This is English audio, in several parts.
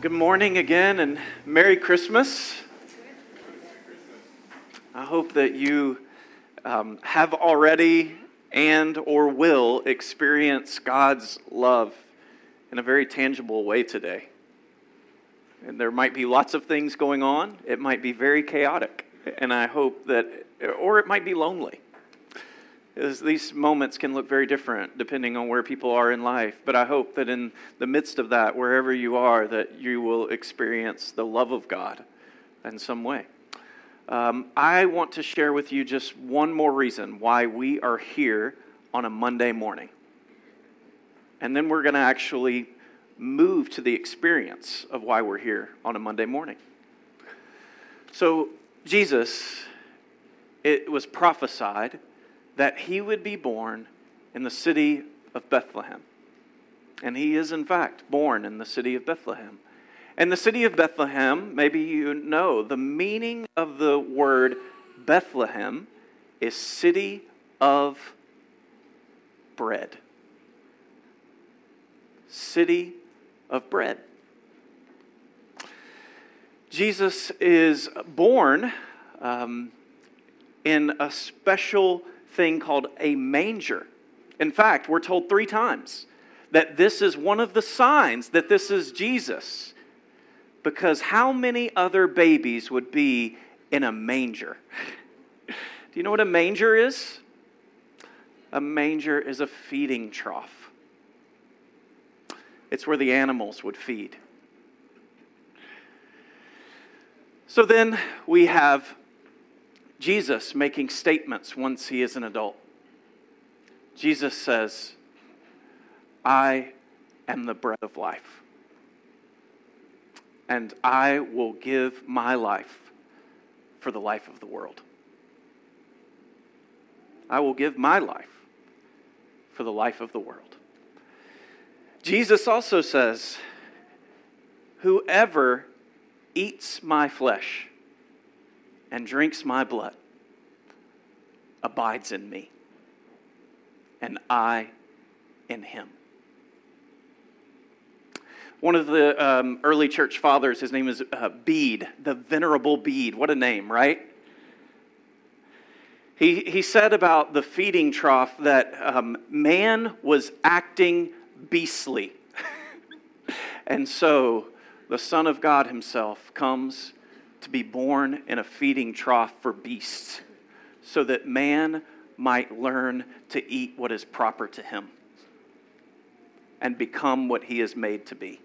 Good morning again and Merry Christmas. I hope that you um, have already and or will experience God's love in a very tangible way today. And there might be lots of things going on. It might be very chaotic. And I hope that, or it might be lonely. As these moments can look very different depending on where people are in life. But I hope that in the midst of that, wherever you are, that you will experience the love of God in some way. Um, I want to share with you just one more reason why we are here on a Monday morning. And then we're going to actually move to the experience of why we're here on a Monday morning. So, Jesus, it was prophesied that he would be born in the city of Bethlehem. And he is, in fact, born in the city of Bethlehem. And the city of Bethlehem, maybe you know, the meaning of the word Bethlehem is city of bread. City of bread. Jesus is born um, in a special thing called a manger. In fact, we're told three times that this is one of the signs that this is Jesus. Because how many other babies would be in a manger? Do you know what a manger is? A manger is a feeding trough, it's where the animals would feed. So then we have Jesus making statements once he is an adult. Jesus says, I am the bread of life, and I will give my life for the life of the world. I will give my life for the life of the world. Jesus also says, Whoever eats my flesh and drinks my blood abides in me, and I in him. One of the um, early church fathers, his name is uh, Bede, the Venerable Bede. What a name, right? He, he said about the feeding trough that um, man was acting beastly. and so the Son of God himself comes to be born in a feeding trough for beasts, so that man might learn to eat what is proper to him and become what he is made to be.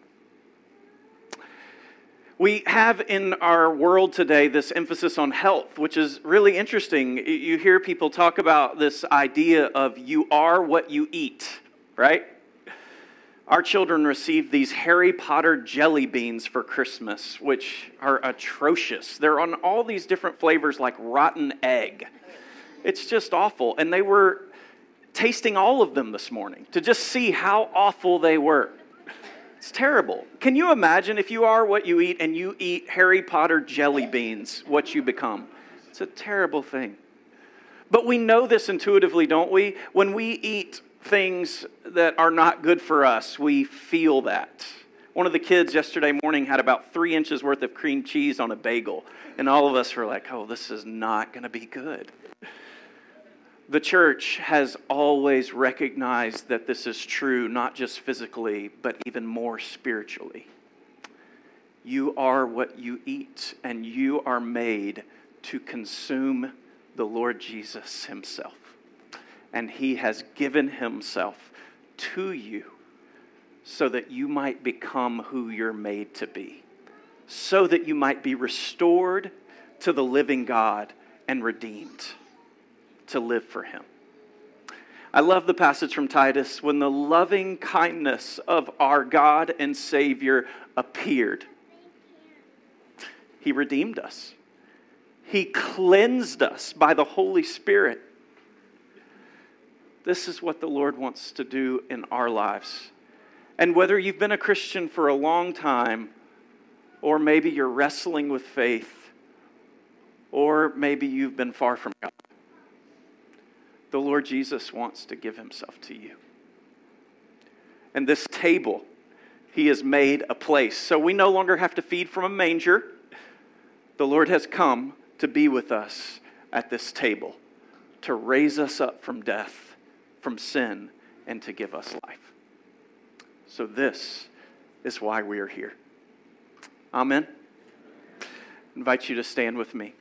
We have in our world today this emphasis on health, which is really interesting. You hear people talk about this idea of you are what you eat, right? Our children received these Harry Potter jelly beans for Christmas, which are atrocious. They're on all these different flavors like rotten egg. It's just awful. And they were tasting all of them this morning to just see how awful they were. It's terrible. Can you imagine if you are what you eat and you eat Harry Potter jelly beans, what you become? It's a terrible thing. But we know this intuitively, don't we? When we eat things that are not good for us, we feel that. One of the kids yesterday morning had about three inches worth of cream cheese on a bagel, and all of us were like, oh, this is not going to be good. The church has always recognized that this is true, not just physically, but even more spiritually. You are what you eat, and you are made to consume the Lord Jesus Himself and he has given himself to you so that you might become who you're made to be, so that you might be restored to the living God and redeemed to live for him. I love the passage from Titus when the loving kindness of our God and Savior appeared. He redeemed us. He cleansed us by the Holy Spirit this is what the Lord wants to do in our lives. And whether you've been a Christian for a long time, or maybe you're wrestling with faith, or maybe you've been far from God, the Lord Jesus wants to give himself to you. And this table He has made a place. So we no longer have to feed from a manger. The Lord has come to be with us at this table, to raise us up from death, from sin, and to give us life. So this is why we are here. Amen. I invite you to stand with me.